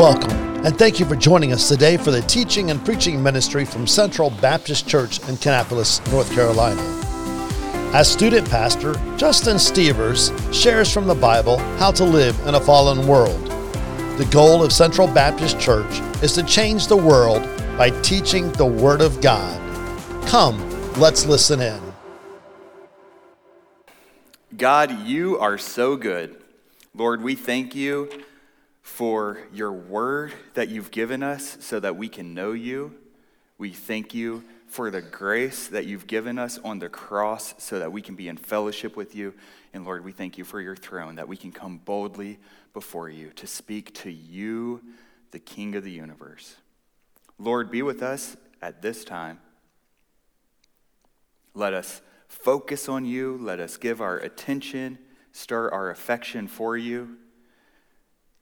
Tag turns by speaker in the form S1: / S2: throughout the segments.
S1: Welcome, and thank you for joining us today for the teaching and preaching ministry from Central Baptist Church in Kannapolis, North Carolina. As student pastor, Justin Stevers shares from the Bible how to live in a fallen world. The goal of Central Baptist Church is to change the world by teaching the Word of God. Come, let's listen in.
S2: God, you are so good. Lord, we thank you for your word that you've given us so that we can know you. We thank you for the grace that you've given us on the cross so that we can be in fellowship with you. And Lord, we thank you for your throne that we can come boldly before you to speak to you, the King of the universe. Lord, be with us at this time. Let us focus on you. Let us give our attention, stir our affection for you.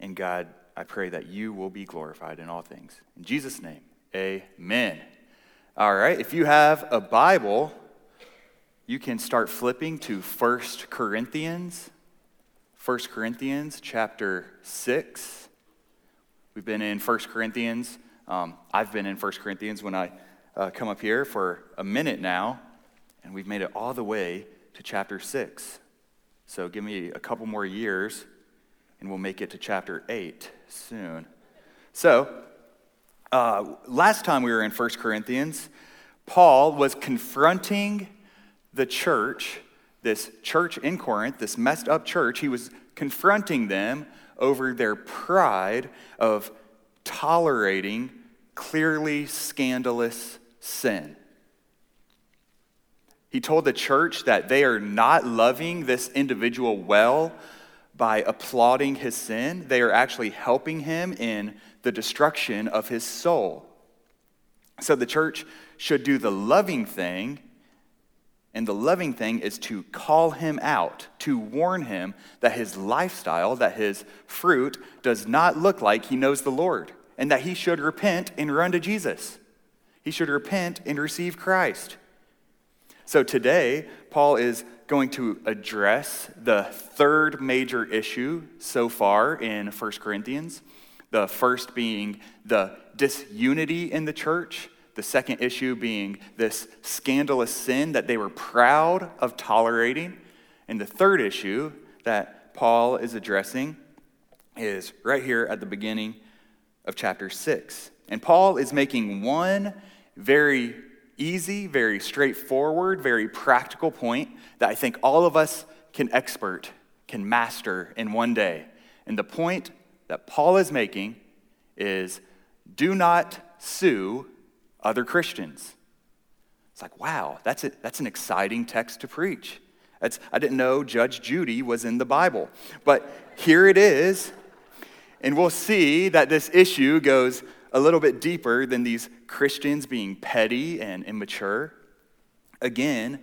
S2: And God, I pray that you will be glorified in all things. In Jesus' name, amen. All right, if you have a Bible, you can start flipping to 1 Corinthians. 1 Corinthians chapter 6. We've been in 1 Corinthians. Um, I've been in 1 Corinthians when I uh, come up here for a minute now, and we've made it all the way to chapter 6. So give me a couple more years and we'll make it to chapter 8 soon. So, uh, last time we were in 1 Corinthians, Paul was confronting the church, this church in Corinth, this messed up church. He was confronting them over their pride of tolerating clearly scandalous sin. He told the church that they are not loving this individual well by applauding his sin, they are actually helping him in the destruction of his soul. So the church should do the loving thing, and the loving thing is to call him out, to warn him that his lifestyle, that his fruit does not look like he knows the Lord, and that he should repent and run to Jesus. He should repent and receive Christ. So today, Paul is going to address the third major issue so far in 1 Corinthians. The first being the disunity in the church, the second issue being this scandalous sin that they were proud of tolerating, and the third issue that Paul is addressing is right here at the beginning of chapter 6. And Paul is making one very easy, very straightforward, very practical point that I think all of us can expert, can master in one day. And the point that Paul is making is do not sue other Christians. It's like, wow, that's, a, that's an exciting text to preach. That's, I didn't know Judge Judy was in the Bible. But here it is. And we'll see that this issue goes a little bit deeper than these Christians being petty and immature. Again,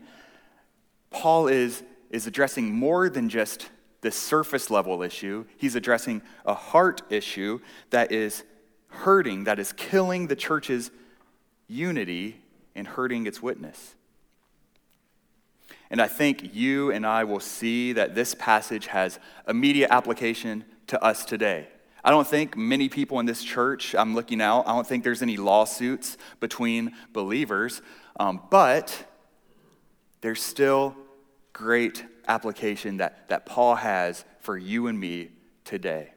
S2: Paul is, is addressing more than just the surface level issue. He's addressing a heart issue that is hurting, that is killing the church's unity and hurting its witness. And I think you and I will see that this passage has immediate application to us today. I don't think many people in this church, I'm looking out, I don't think there's any lawsuits between believers, um, but there's still great application that, that Paul has for you and me today.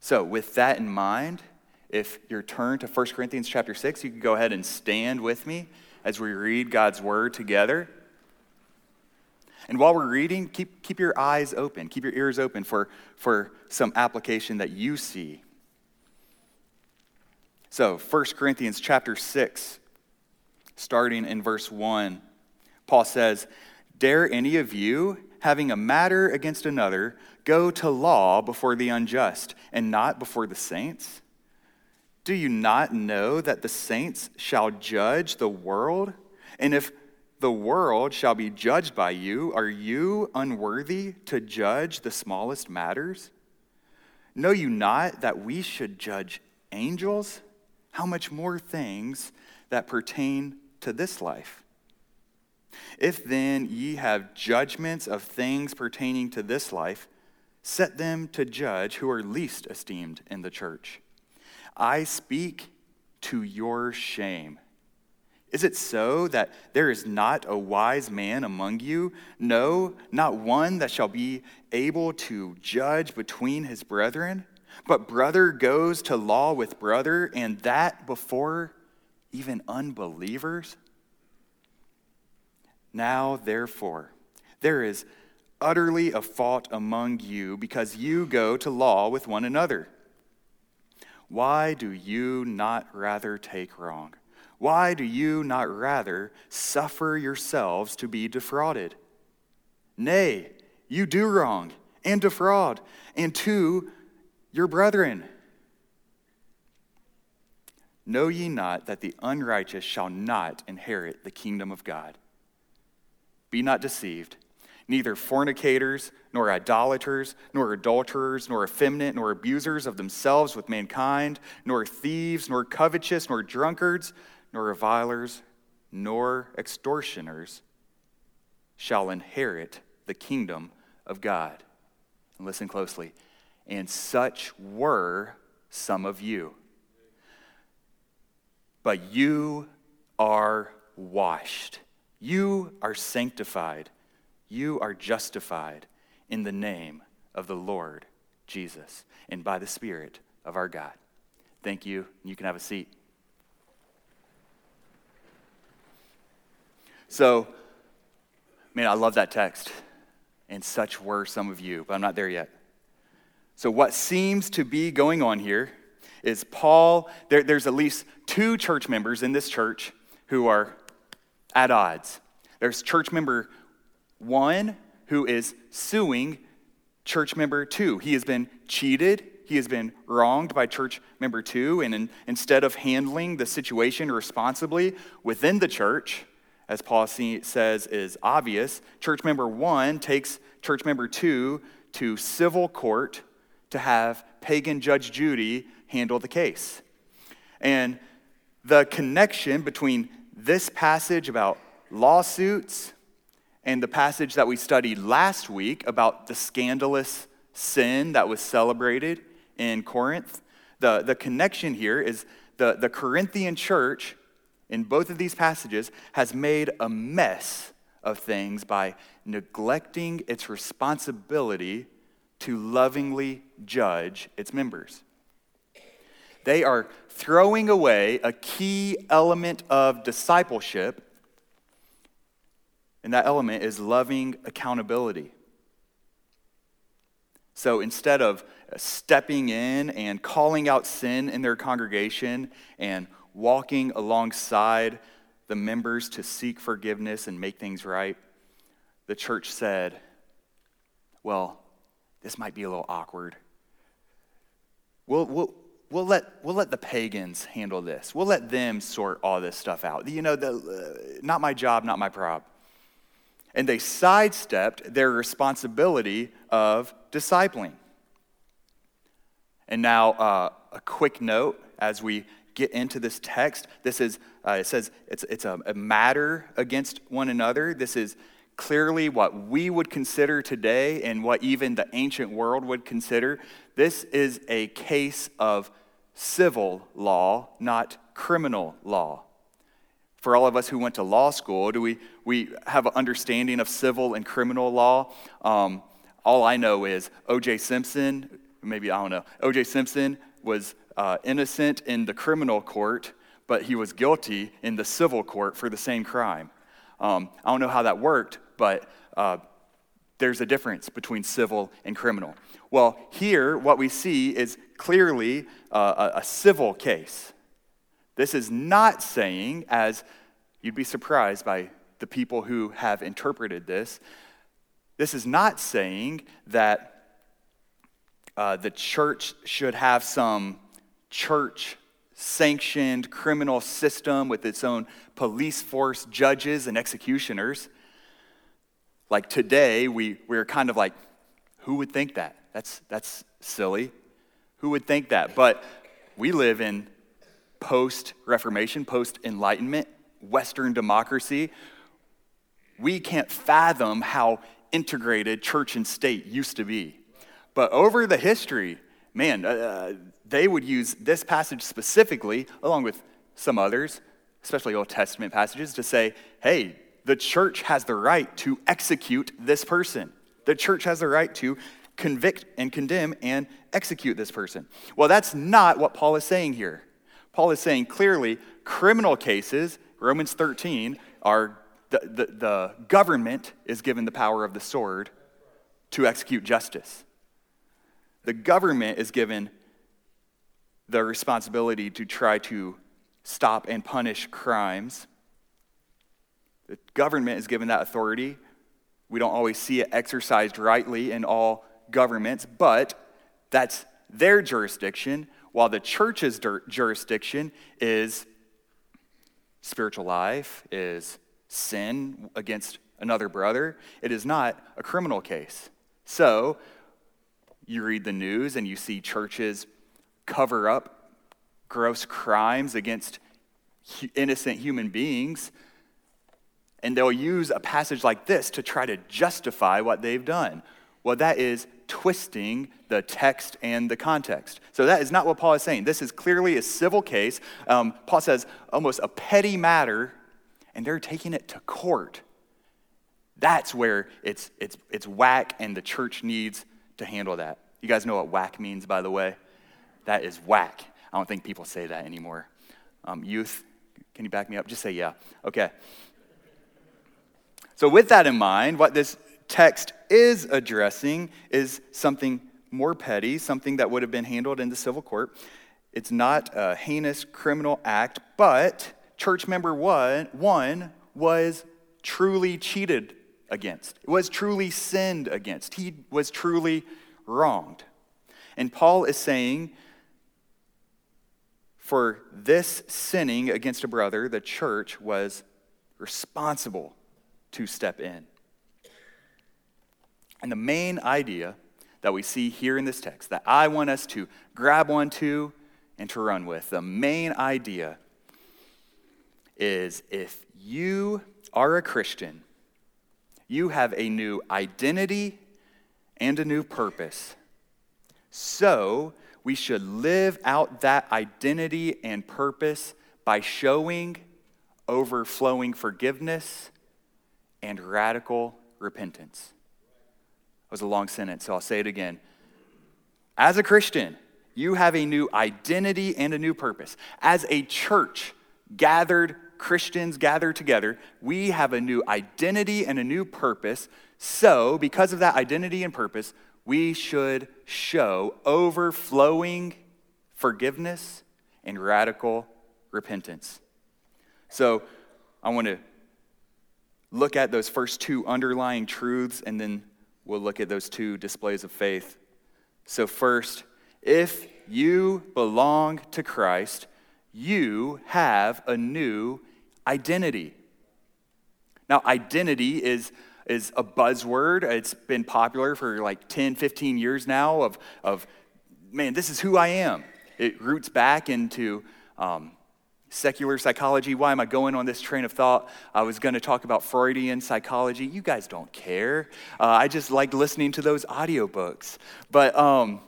S2: So, with that in mind, if you're turned to 1 Corinthians chapter 6, you can go ahead and stand with me as we read God's word together. And while we're reading, keep, keep your eyes open, keep your ears open for, for some application that you see. So, 1 Corinthians chapter 6, starting in verse 1, Paul says, Dare any of you, having a matter against another, go to law before the unjust and not before the saints? Do you not know that the saints shall judge the world? And if the world shall be judged by you. Are you unworthy to judge the smallest matters? Know you not that we should judge angels? How much more things that pertain to this life? If then ye have judgments of things pertaining to this life, set them to judge who are least esteemed in the church. I speak to your shame. Is it so that there is not a wise man among you? No, not one that shall be able to judge between his brethren? But brother goes to law with brother, and that before even unbelievers? Now, therefore, there is utterly a fault among you because you go to law with one another. Why do you not rather take wrong? Why do you not rather suffer yourselves to be defrauded? Nay, you do wrong and defraud, and to your brethren. Know ye not that the unrighteous shall not inherit the kingdom of God? Be not deceived. Neither fornicators, nor idolaters, nor adulterers, nor effeminate, nor abusers of themselves with mankind, nor thieves, nor covetous, nor drunkards, nor revilers, nor extortioners shall inherit the kingdom of God. And listen closely. And such were some of you. But you are washed, you are sanctified, you are justified in the name of the Lord Jesus and by the Spirit of our God. Thank you. You can have a seat. So, man, I love that text. And such were some of you, but I'm not there yet. So, what seems to be going on here is Paul, there, there's at least two church members in this church who are at odds. There's church member one who is suing church member two. He has been cheated, he has been wronged by church member two, and in, instead of handling the situation responsibly within the church, as Paul says is obvious, church member one takes church member two to civil court to have pagan Judge Judy handle the case. And the connection between this passage about lawsuits and the passage that we studied last week about the scandalous sin that was celebrated in Corinth, the, the connection here is the, the Corinthian church in both of these passages has made a mess of things by neglecting its responsibility to lovingly judge its members. They are throwing away a key element of discipleship, and that element is loving accountability. So instead of stepping in and calling out sin in their congregation and walking alongside the members to seek forgiveness and make things right, the church said, Well, this might be a little awkward. We'll, we'll, we'll, let, we'll let the pagans handle this. We'll let them sort all this stuff out. You know, the, uh, not my job, not my prob. And they sidestepped their responsibility of discipling. And now, uh, a quick note as we get into this text. This is, uh, it says it's, it's a, a matter against one another. This is clearly what we would consider today and what even the ancient world would consider. This is a case of civil law, not criminal law. For all of us who went to law school, do we, we have an understanding of civil and criminal law? Um, all I know is O.J. Simpson, maybe I don't know, O.J. Simpson was uh, innocent in the criminal court, but he was guilty in the civil court for the same crime. Um, I don't know how that worked, but uh, there's a difference between civil and criminal. Well, here, what we see is clearly uh, a, a civil case. This is not saying, as you'd be surprised by the people who have interpreted this, this is not saying that uh, the church should have some church sanctioned criminal system with its own police force, judges, and executioners. Like today, we, we're kind of like, who would think that? That's, that's silly. Who would think that? But we live in post Reformation, post Enlightenment, Western democracy. We can't fathom how integrated church and state used to be. But over the history, man, uh, they would use this passage specifically, along with some others, especially Old Testament passages, to say, hey, the church has the right to execute this person. The church has the right to convict and condemn and execute this person. Well, that's not what Paul is saying here. Paul is saying clearly criminal cases, Romans 13, are the, the, the government is given the power of the sword to execute justice. The government is given the responsibility to try to stop and punish crimes. The government is given that authority. We don't always see it exercised rightly in all governments, but that's their jurisdiction, while the church's jurisdiction is spiritual life, is sin against another brother. It is not a criminal case. So, you read the news and you see churches cover up gross crimes against innocent human beings. And they'll use a passage like this to try to justify what they've done. Well, that is twisting the text and the context. So that is not what Paul is saying. This is clearly a civil case. Um, Paul says almost a petty matter, and they're taking it to court. That's where it's, it's, it's whack, and the church needs to handle that. You guys know what whack means, by the way? That is whack. I don't think people say that anymore. Um, youth, can you back me up? Just say yeah. Okay. So, with that in mind, what this text is addressing is something more petty, something that would have been handled in the civil court. It's not a heinous criminal act, but church member one, one was truly cheated against, was truly sinned against. He was truly wronged. And Paul is saying, for this sinning against a brother, the church was responsible to step in. And the main idea that we see here in this text that I want us to grab onto and to run with, the main idea is if you are a Christian, you have a new identity and a new purpose. So, we should live out that identity and purpose by showing overflowing forgiveness and radical repentance. That was a long sentence, so I'll say it again. As a Christian, you have a new identity and a new purpose. As a church, gathered Christians gather together, we have a new identity and a new purpose. So, because of that identity and purpose, we should show overflowing forgiveness and radical repentance. So, I want to look at those first two underlying truths and then we'll look at those two displays of faith. So, first, if you belong to Christ, you have a new identity. Now, identity is, is a buzzword. It's been popular for like 10, 15 years now of, of man, this is who I am. It roots back into um, secular psychology. Why am I going on this train of thought? I was going to talk about Freudian psychology. You guys don't care. Uh, I just like listening to those audiobooks. But um,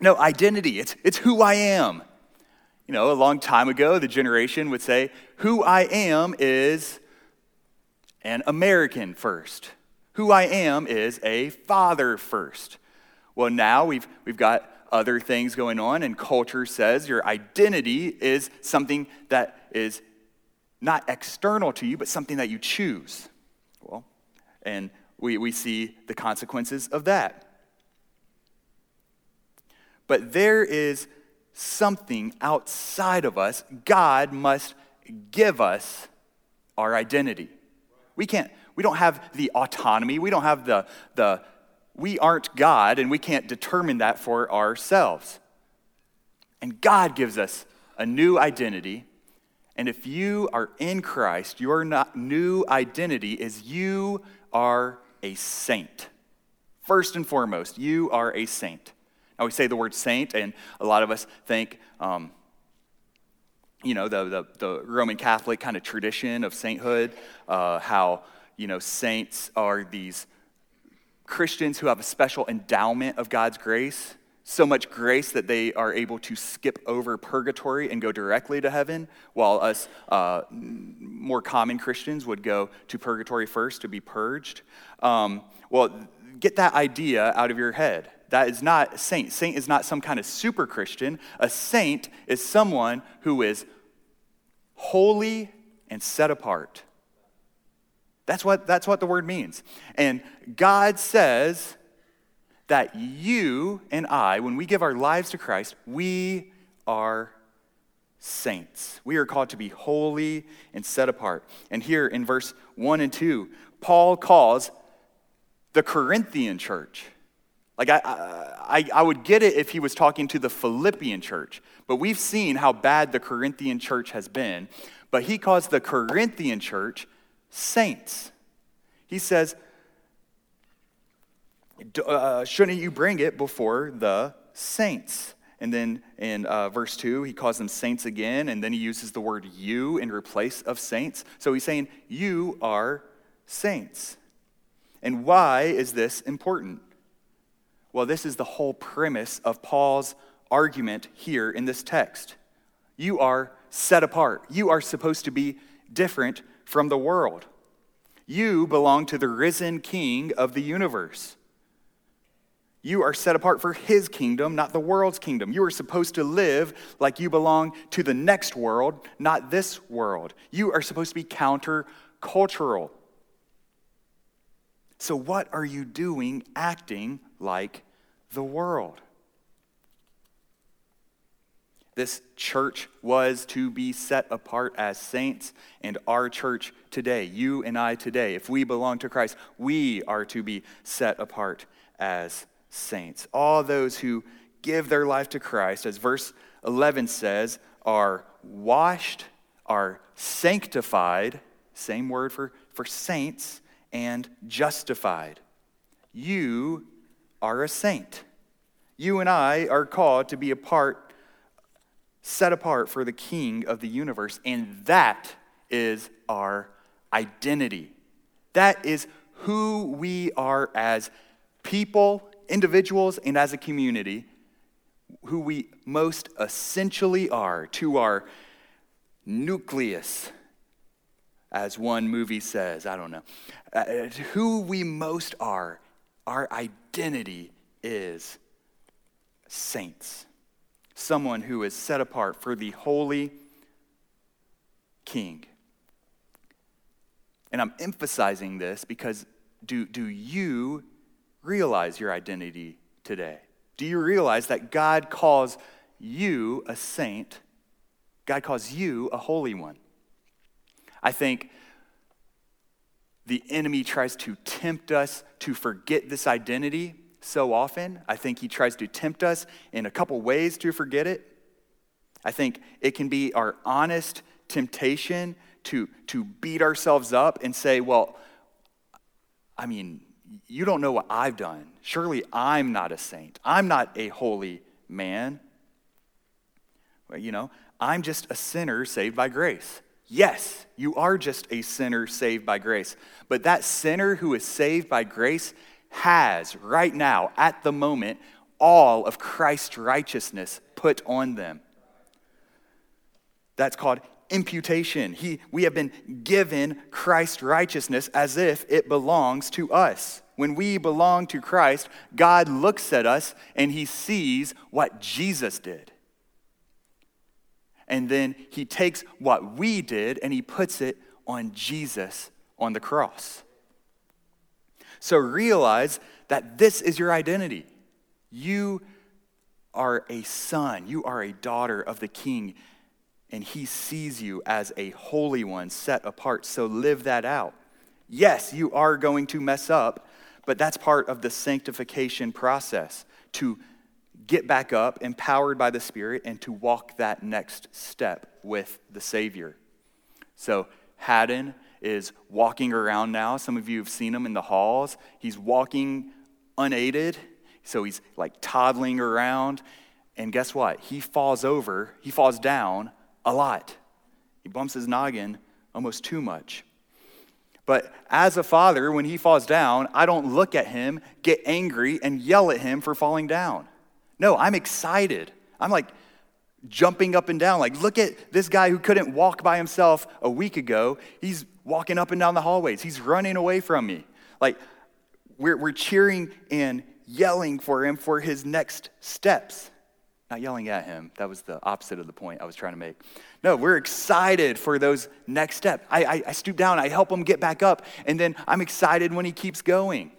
S2: no, identity, it's, it's who I am. You know, a long time ago, the generation would say, Who I am is an American first. Who I am is a father first. Well, now we've, we've got other things going on, and culture says your identity is something that is not external to you, but something that you choose. Well, and we, we see the consequences of that. But there is something outside of us. God must give us our identity. We can't, we don't have the autonomy, we don't have the, the we aren't God and we can't determine that for ourselves. And God gives us a new identity. And if you are in Christ, your new identity is you are a saint. First and foremost, you are a saint. Now, we say the word saint, and a lot of us think, um, you know, the, the, the, Roman Catholic kind of tradition of sainthood, uh, how, you know, saints are these Christians who have a special endowment of God's grace. so much grace that they are able to skip over purgatory and go directly to heaven, while us uh, more common Christians would go to purgatory first to be purged. Um, well, get that idea out of your head. That is not a saint. Saint is not some kind of super Christian. A saint is someone who is holy and set apart. That's what, that's what the word means. And God says, that you and I, when we give our lives to Christ, we are saints. We are called to be holy and set apart. And here in verse 1 and 2, Paul calls the Corinthian church. Like, I, I, I would get it if he was talking to the Philippian church, but we've seen how bad the Corinthian church has been. But he calls the Corinthian church saints. He says, uh, shouldn't you bring it before the saints? And then in uh, verse 2, he calls them saints again, and then he uses the word you in replace of saints. So he's saying, You are saints. And why is this important? Well, this is the whole premise of Paul's argument here in this text. You are set apart, you are supposed to be different from the world. You belong to the risen king of the universe. You are set apart for his kingdom, not the world's kingdom. You are supposed to live like you belong to the next world, not this world. You are supposed to be counter-cultural. So, what are you doing acting like the world? This church was to be set apart as saints, and our church today, you and I today, if we belong to Christ, we are to be set apart as saints. All those who give their life to Christ, as verse 11 says, are washed, are sanctified, same word for, for saints, and justified. You are a saint. You and I are called to be a part, set apart for the King of the universe, and that is our identity. That is who we are as people individuals and as a community, who we most essentially are to our nucleus, as one movie says, I don't know, uh, who we most are, our identity is saints. Someone who is set apart for the holy king. And I'm emphasizing this because do, do you realize your identity today? Do you realize that God calls you a saint? God calls you a holy one. I think the enemy tries to tempt us to forget this identity so often. I think he tries to tempt us in a couple ways to forget it. I think it can be our honest temptation to, to beat ourselves up and say, well, I mean, you don't know what I've done. Surely I'm not a saint. I'm not a holy man. Well, you know, I'm just a sinner saved by grace. Yes, you are just a sinner saved by grace. But that sinner who is saved by grace has, right now, at the moment, all of Christ's righteousness put on them. That's called imputation. He, we have been given Christ's righteousness as if it belongs to us. When we belong to Christ, God looks at us and he sees what Jesus did. And then he takes what we did and he puts it on Jesus on the cross. So realize that this is your identity. You are a son, you are a daughter of the king and he sees you as a holy one set apart. So live that out. Yes, you are going to mess up, but that's part of the sanctification process to get back up, empowered by the Spirit, and to walk that next step with the Savior. So, Haddon is walking around now. Some of you have seen him in the halls. He's walking unaided, so he's like toddling around. And guess what? He falls over, he falls down a lot. He bumps his noggin almost too much. But as a father, when he falls down, I don't look at him, get angry, and yell at him for falling down. No, I'm excited. I'm like jumping up and down. Like, look at this guy who couldn't walk by himself a week ago. He's walking up and down the hallways, he's running away from me. Like, we're, we're cheering and yelling for him for his next steps. Not yelling at him. That was the opposite of the point I was trying to make. No, we're excited for those next steps. I, I, I stoop down, I help him get back up, and then I'm excited when he keeps going.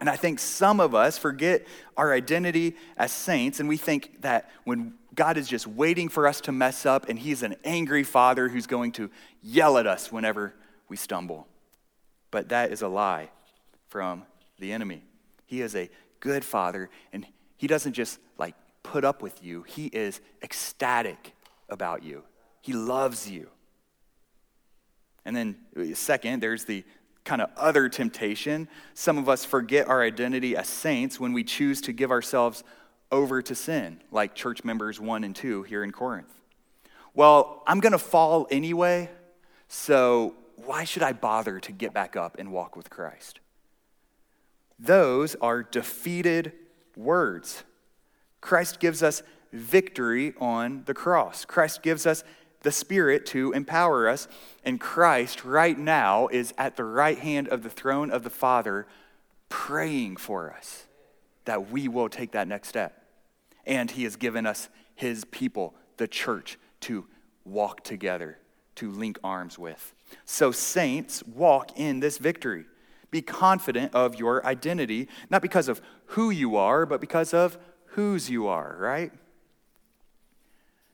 S2: And I think some of us forget our identity as saints, and we think that when God is just waiting for us to mess up, and He's an angry father who's going to yell at us whenever we stumble. But that is a lie from the enemy. He is a good father, and He doesn't just like put up with you, He is ecstatic about you. He loves you. And then, uh, second, there's the kind of other temptation. Some of us forget our identity as saints when we choose to give ourselves over to sin, like church members 1 and 2 here in Corinth. Well, I'm going to fall anyway, so why should I bother to get back up and walk with Christ? Those are defeated words. Christ gives us victory on the cross. Christ gives us the Spirit to empower us, and Christ right now is at the right hand of the throne of the Father praying for us that we will take that next step. And He has given us His people, the church, to walk together, to link arms with. So, saints, walk in this victory. Be confident of your identity, not because of who you are, but because of whose you are, right?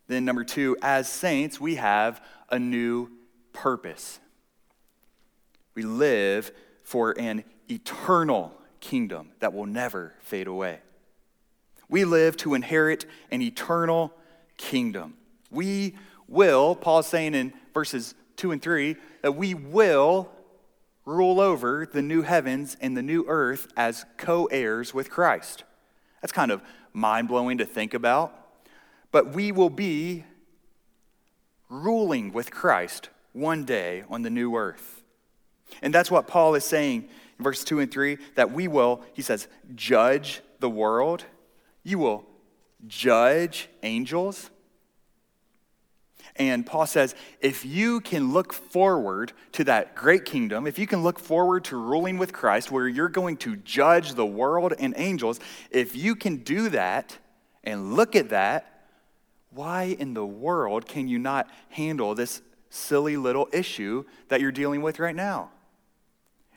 S2: Then, number two, as saints, we have a new purpose. We live for an eternal kingdom that will never fade away. We live to inherit an eternal kingdom. We will, Paul's saying in verses 2 and 3, that we will rule over the new heavens and the new earth as co heirs with Christ. That's kind of mind blowing to think about but we will be ruling with Christ one day on the new earth. And that's what Paul is saying in verses 2 and 3 that we will, he says, judge the world. You will judge angels. And Paul says, if you can look forward to that great kingdom, if you can look forward to ruling with Christ, where you're going to judge the world and angels, if you can do that and look at that, why in the world can you not handle this silly little issue that you're dealing with right now?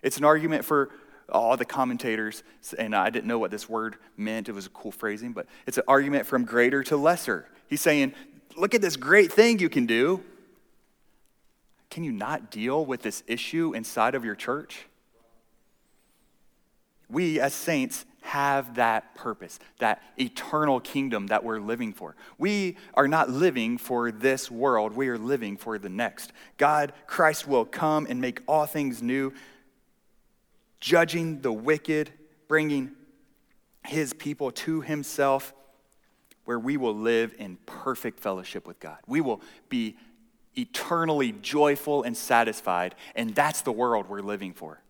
S2: It's an argument for all the commentators, and I didn't know what this word meant. It was a cool phrasing, but it's an argument from greater to lesser. He's saying, Look at this great thing you can do. Can you not deal with this issue inside of your church? We, as saints, have that purpose, that eternal kingdom that we're living for. We are not living for this world, we are living for the next. God, Christ will come and make all things new, judging the wicked, bringing his people to himself, where we will live in perfect fellowship with God. We will be eternally joyful and satisfied, and that's the world we're living for.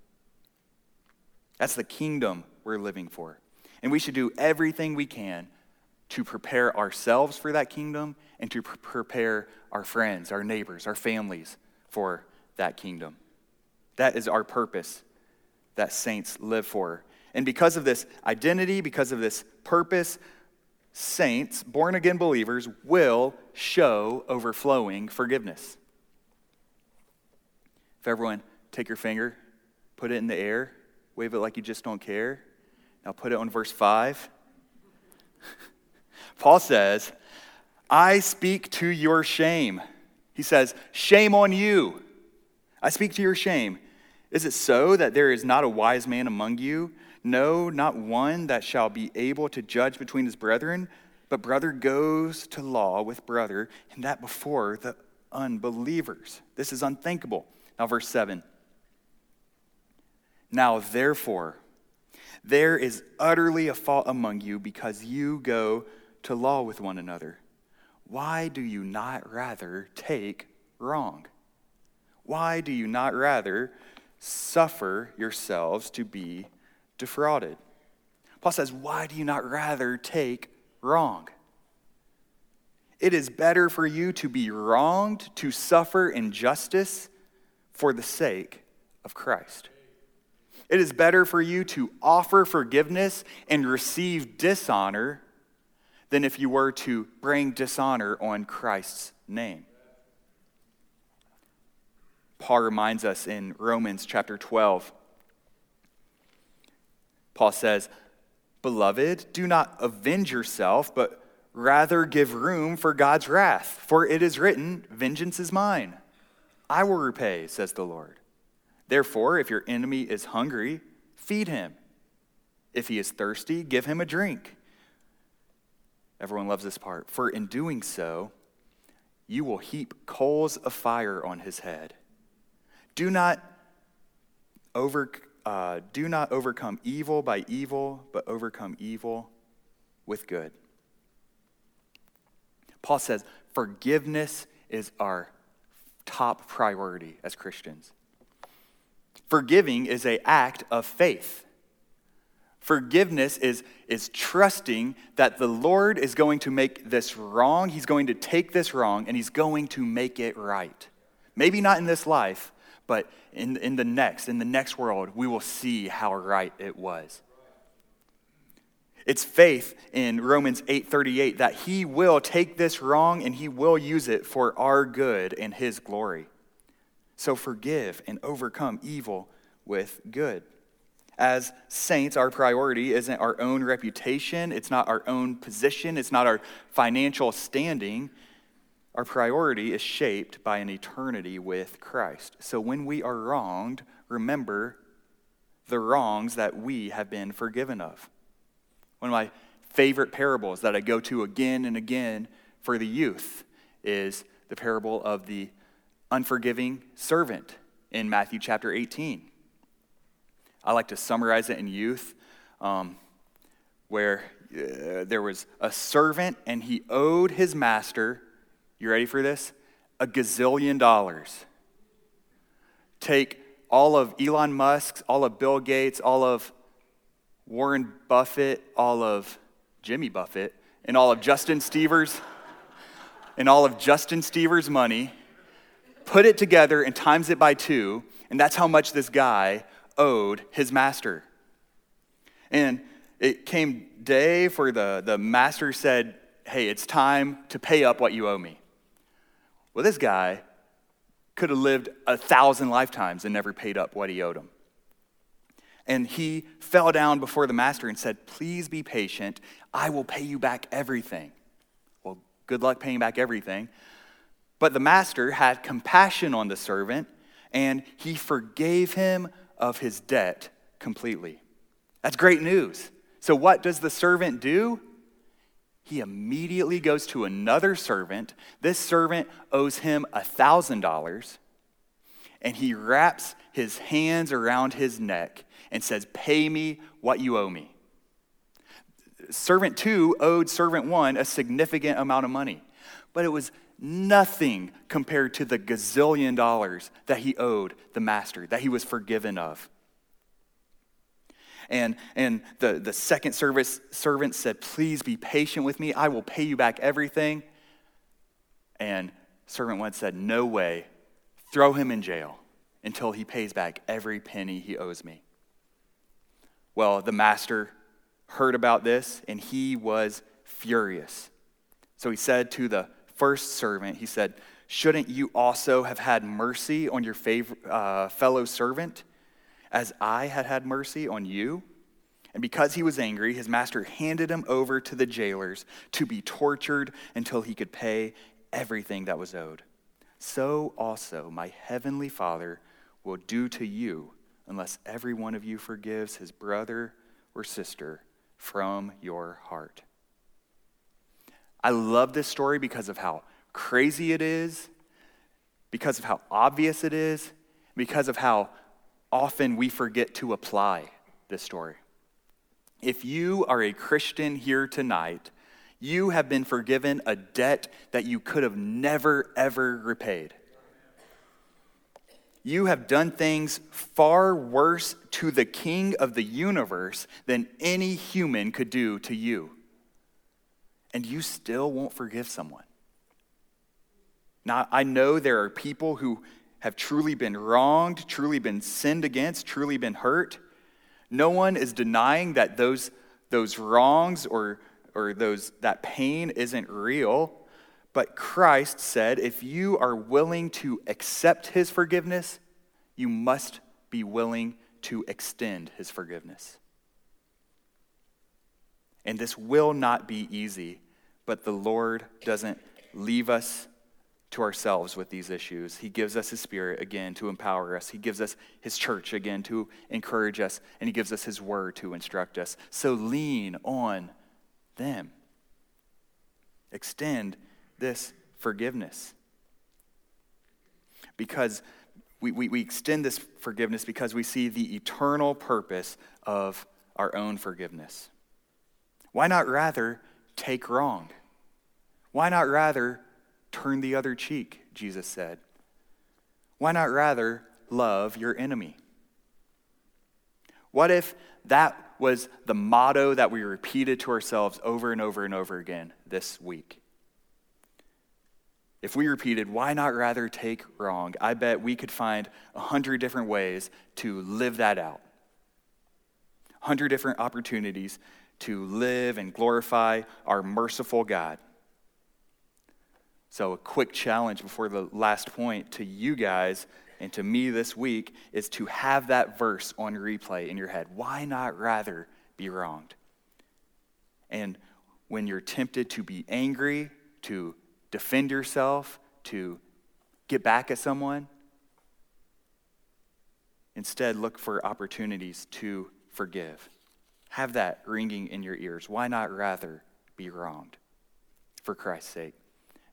S2: That's the kingdom we're living for. And we should do everything we can to prepare ourselves for that kingdom and to pr- prepare our friends, our neighbors, our families for that kingdom. That is our purpose that saints live for. And because of this identity, because of this purpose, saints, born again believers, will show overflowing forgiveness. If everyone take your finger, put it in the air, wave it like you just don't care. Now put it on verse 5. Paul says, I speak to your shame. He says, Shame on you. I speak to your shame. Is it so that there is not a wise man among you? No, not one that shall be able to judge between his brethren, but brother goes to law with brother, and that before the unbelievers. This is unthinkable. Now, verse 7. Now, therefore, there is utterly a fault among you because you go to law with one another. Why do you not rather take wrong? Why do you not rather suffer yourselves to be defrauded? Paul says, Why do you not rather take wrong. It is better for you to be wronged, to suffer injustice for the sake of Christ. It is better for you to offer forgiveness and receive dishonor than if you were to bring dishonor on Christ's name. Paul reminds us in Romans chapter 12. Paul says, Beloved, do not avenge yourself, but rather give room for God's wrath. For it is written, Vengeance is mine. I will repay, says the Lord. Therefore, if your enemy is hungry, feed him. If he is thirsty, give him a drink. Everyone loves this part. For in doing so, you will heap coals of fire on his head. Do not over, uh, do not overcome evil by evil, but overcome evil with good. Paul says forgiveness is our top priority as Christians. Forgiving is an act of faith. Forgiveness is, is trusting that the Lord is going to make this wrong. He's going to take this wrong and He's going to make it right. Maybe not in this life, but in, in the next, in the next world, we will see how right it was. It's faith in Romans 8:38 that he will take this wrong and he will use it for our good and his glory. So forgive and overcome evil with good. As saints, our priority isn't our own reputation, it's not our own position, it's not our financial standing. Our priority is shaped by an eternity with Christ. So when we are wronged, remember the wrongs that we have been forgiven of. One of my favorite parables that I go to again and again for the youth is the parable of the unforgiving servant in Matthew chapter 18. I like to summarize it in youth, um, where uh, there was a servant and he owed his master you ready for this? A gazillion dollars. Take all of Elon Musk's, all of Bill Gates, all of Warren Buffett, all of Jimmy Buffett, and all of Justin Stevers, and all of Justin Stevers' money, put it together and times it by two, and that's how much this guy owed his master. And it came day for the, the master said, Hey, it's time to pay up what you owe me. Well, this guy could have lived a thousand lifetimes and never paid up what he owed him. And he fell down before the master and said, Please be patient. I will pay you back everything. Well, good luck paying back everything. But the master had compassion on the servant and he forgave him of his debt completely. That's great news. So, what does the servant do? he immediately goes to another servant. This servant owes him a $1,000, and he wraps his hands around his neck and says, Pay me what you owe me. Servant two owed servant one a significant amount of money, but it was nothing compared to the gazillion dollars that he owed the master, that he was forgiven of. And, and the, the second service servant said, Please be patient with me. I will pay you back everything. And servant one said, No way. Throw him in jail until he pays back every penny he owes me. Well, the master heard about this and he was furious. So he said to the first servant, He said, Shouldn't you also have had mercy on your uh, fellow servant? as I had had mercy on you. And because he was angry, his master handed him over to the jailers to be tortured until he could pay everything that was owed. So also my heavenly Father will do to you unless every one of you forgives his brother or sister from your heart. I love this story because of how crazy it is, because of how obvious it is, because of how often we forget to apply this story. If you are a Christian here tonight, you have been forgiven a debt that you could have never, ever repaid. You have done things far worse to the King of the universe than any human could do to you. And you still won't forgive someone. Now, I know there are people who have truly been wronged, truly been sinned against, truly been hurt. No one is denying that those, those wrongs or, or those, that pain isn't real. But Christ said, if you are willing to accept his forgiveness, you must be willing to extend his forgiveness. And this will not be easy, but the Lord doesn't leave us to ourselves with these issues. He gives us His Spirit again to empower us. He gives us His church again to encourage us. And He gives us His Word to instruct us. So lean on them. Extend this forgiveness. Because we, we, we extend this forgiveness because we see the eternal purpose of our own forgiveness. Why not rather take wrong? Why not rather turn the other cheek? Jesus said. Why not rather love your enemy? What if that was the motto that we repeated to ourselves over and over and over again this week? If we repeated, why not rather take wrong? I bet we could find a hundred different ways to live that out. A hundred different opportunities to live and glorify our merciful God. So, a quick challenge before the last point to you guys and to me this week is to have that verse on replay in your head. Why not rather be wronged? And when you're tempted to be angry, to defend yourself, to get back at someone, instead look for opportunities to forgive. Have that ringing in your ears. Why not rather be wronged for Christ's sake?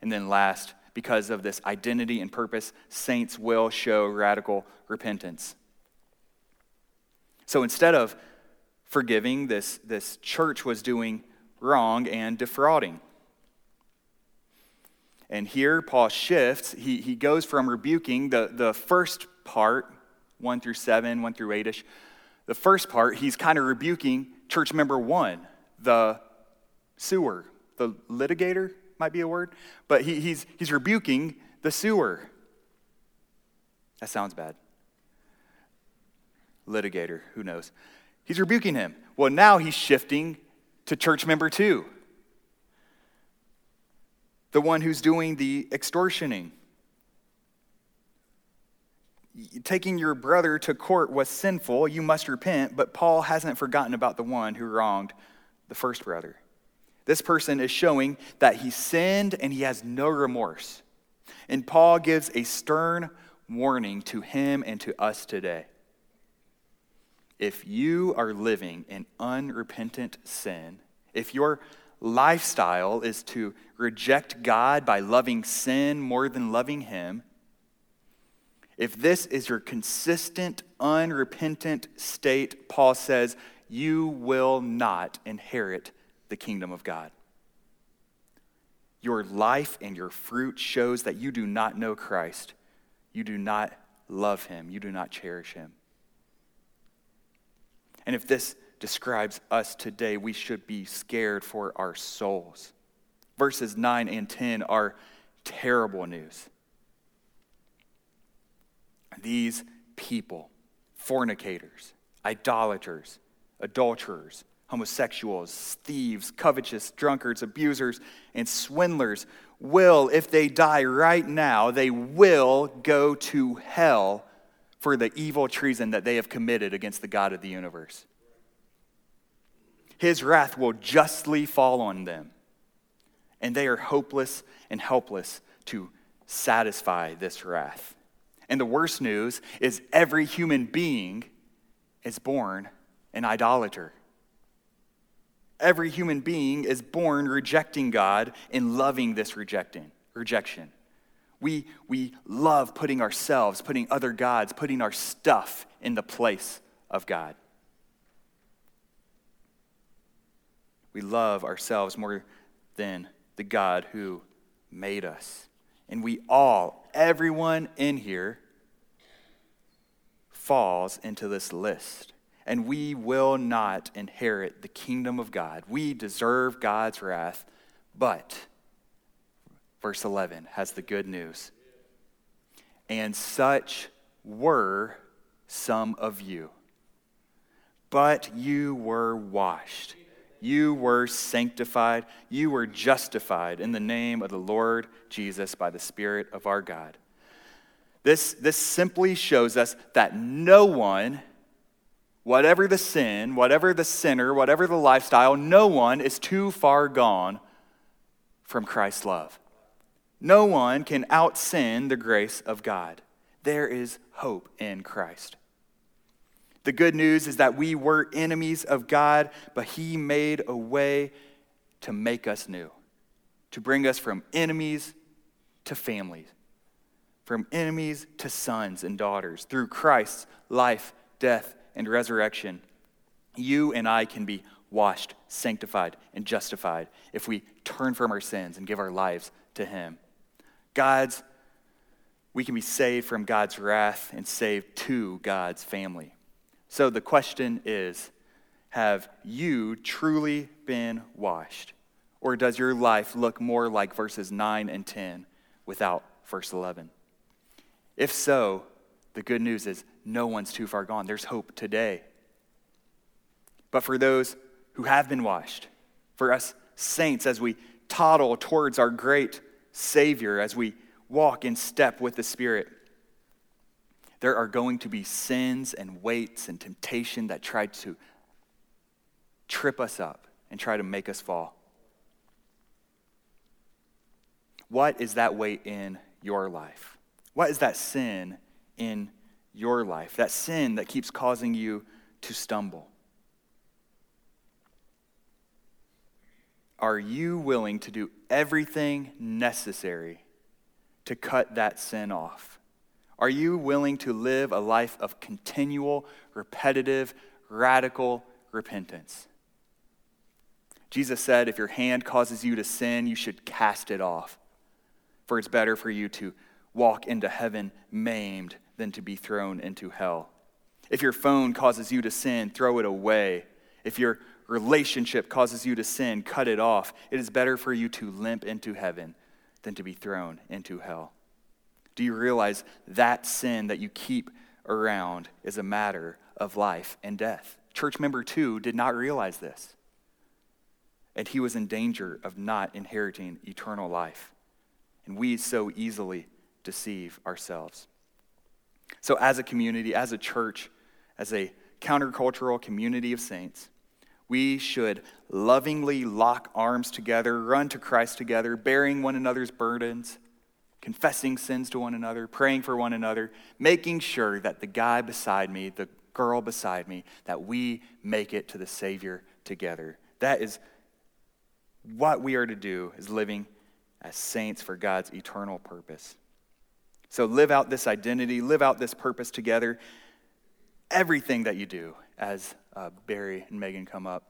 S2: And then, last, because of this identity and purpose, saints will show radical repentance. So instead of forgiving, this, this church was doing wrong and defrauding. And here Paul shifts. He, he goes from rebuking the, the first part, 1 through 7, 1 through 8 ish. The first part, he's kind of rebuking church member one, the sewer, the litigator, might be a word, but he, he's, he's rebuking the sewer. That sounds bad. Litigator, who knows? He's rebuking him. Well, now he's shifting to church member two, the one who's doing the extortioning. Taking your brother to court was sinful, you must repent, but Paul hasn't forgotten about the one who wronged the first brother. This person is showing that he sinned and he has no remorse. And Paul gives a stern warning to him and to us today. If you are living in unrepentant sin, if your lifestyle is to reject God by loving sin more than loving Him, if this is your consistent, unrepentant state, Paul says, you will not inherit the kingdom of God. Your life and your fruit shows that you do not know Christ. You do not love him. You do not cherish him. And if this describes us today, we should be scared for our souls. Verses 9 and 10 are terrible news. These people, fornicators, idolaters, adulterers, homosexuals, thieves, covetous, drunkards, abusers, and swindlers will, if they die right now, they will go to hell for the evil treason that they have committed against the God of the universe. His wrath will justly fall on them, and they are hopeless and helpless to satisfy this wrath. And the worst news is every human being is born an idolater. Every human being is born rejecting God and loving this rejecting, rejection. We, we love putting ourselves, putting other gods, putting our stuff in the place of God. We love ourselves more than the God who made us. And we all, everyone in here, falls into this list and we will not inherit the kingdom of God. We deserve God's wrath, But, verse 11 has the good news. And such were some of you. But you were washed, you were sanctified, you were justified in the name of the Lord Jesus by the Spirit of our God. This, this simply shows us that no one, whatever the sin, whatever the sinner, whatever the lifestyle, no one is too far gone from Christ's love. No one can out sin the grace of God. There is hope in Christ. The good news is that we were enemies of God, but He made a way to make us new, to bring us from enemies to families, from enemies to sons and daughters. Through Christ's life, death, and resurrection, you and I can be washed, sanctified, and justified if we turn from our sins and give our lives to Him. God's, we can be saved from God's wrath and saved to God's family. So the question is Have you truly been washed? Or does your life look more like verses 9 and 10 without verse 11? If so, the good news is no one's too far gone. There's hope today. But for those who have been washed, for us saints, as we toddle towards our great Savior, as we walk in step with the Spirit, there are going to be sins and weights and temptation that try to trip us up and try to make us fall. What is that weight in your life? What is that sin in your life? That sin that keeps causing you to stumble? Are you willing to do everything necessary to cut that sin off? Are you willing to live a life of continual, repetitive, radical repentance? Jesus said, if your hand causes you to sin, you should cast it off. For it's better for you to walk into heaven maimed than to be thrown into hell. If your phone causes you to sin, throw it away. If your relationship causes you to sin, cut it off. It is better for you to limp into heaven than to be thrown into hell. Do you realize that sin that you keep around is a matter of life and death? Church member two did not realize this. And he was in danger of not inheriting eternal life. And we so easily deceive ourselves. So, as a community, as a church, as a countercultural community of saints, we should lovingly lock arms together, run to Christ together, bearing one another's burdens, confessing sins to one another, praying for one another, making sure that the guy beside me, the girl beside me, that we make it to the Savior together. That is what we are to do is living as saints for God's eternal purpose. So live out this identity, live out this purpose together. Everything that you do, as uh, Barry and Megan come up,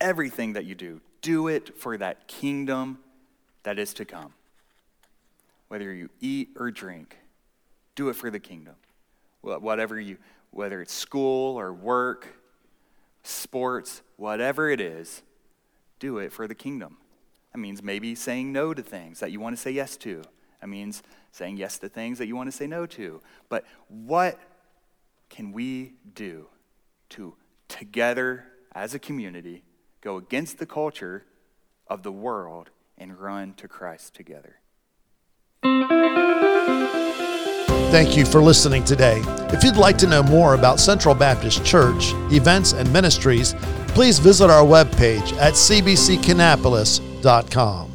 S2: everything that you do, do it for that kingdom that is to come whether you eat or drink, do it for the kingdom. Whatever you, whether it's school or work, sports, whatever it is, do it for the kingdom. That means maybe saying no to things that you want to say yes to. That means saying yes to things that you want to say no to. But what can we do to together as a community go against the culture of the world and run to Christ together?
S1: Thank you for listening today. If you'd like to know more about Central Baptist Church, events, and ministries, please visit our webpage at cbckannapolis.com.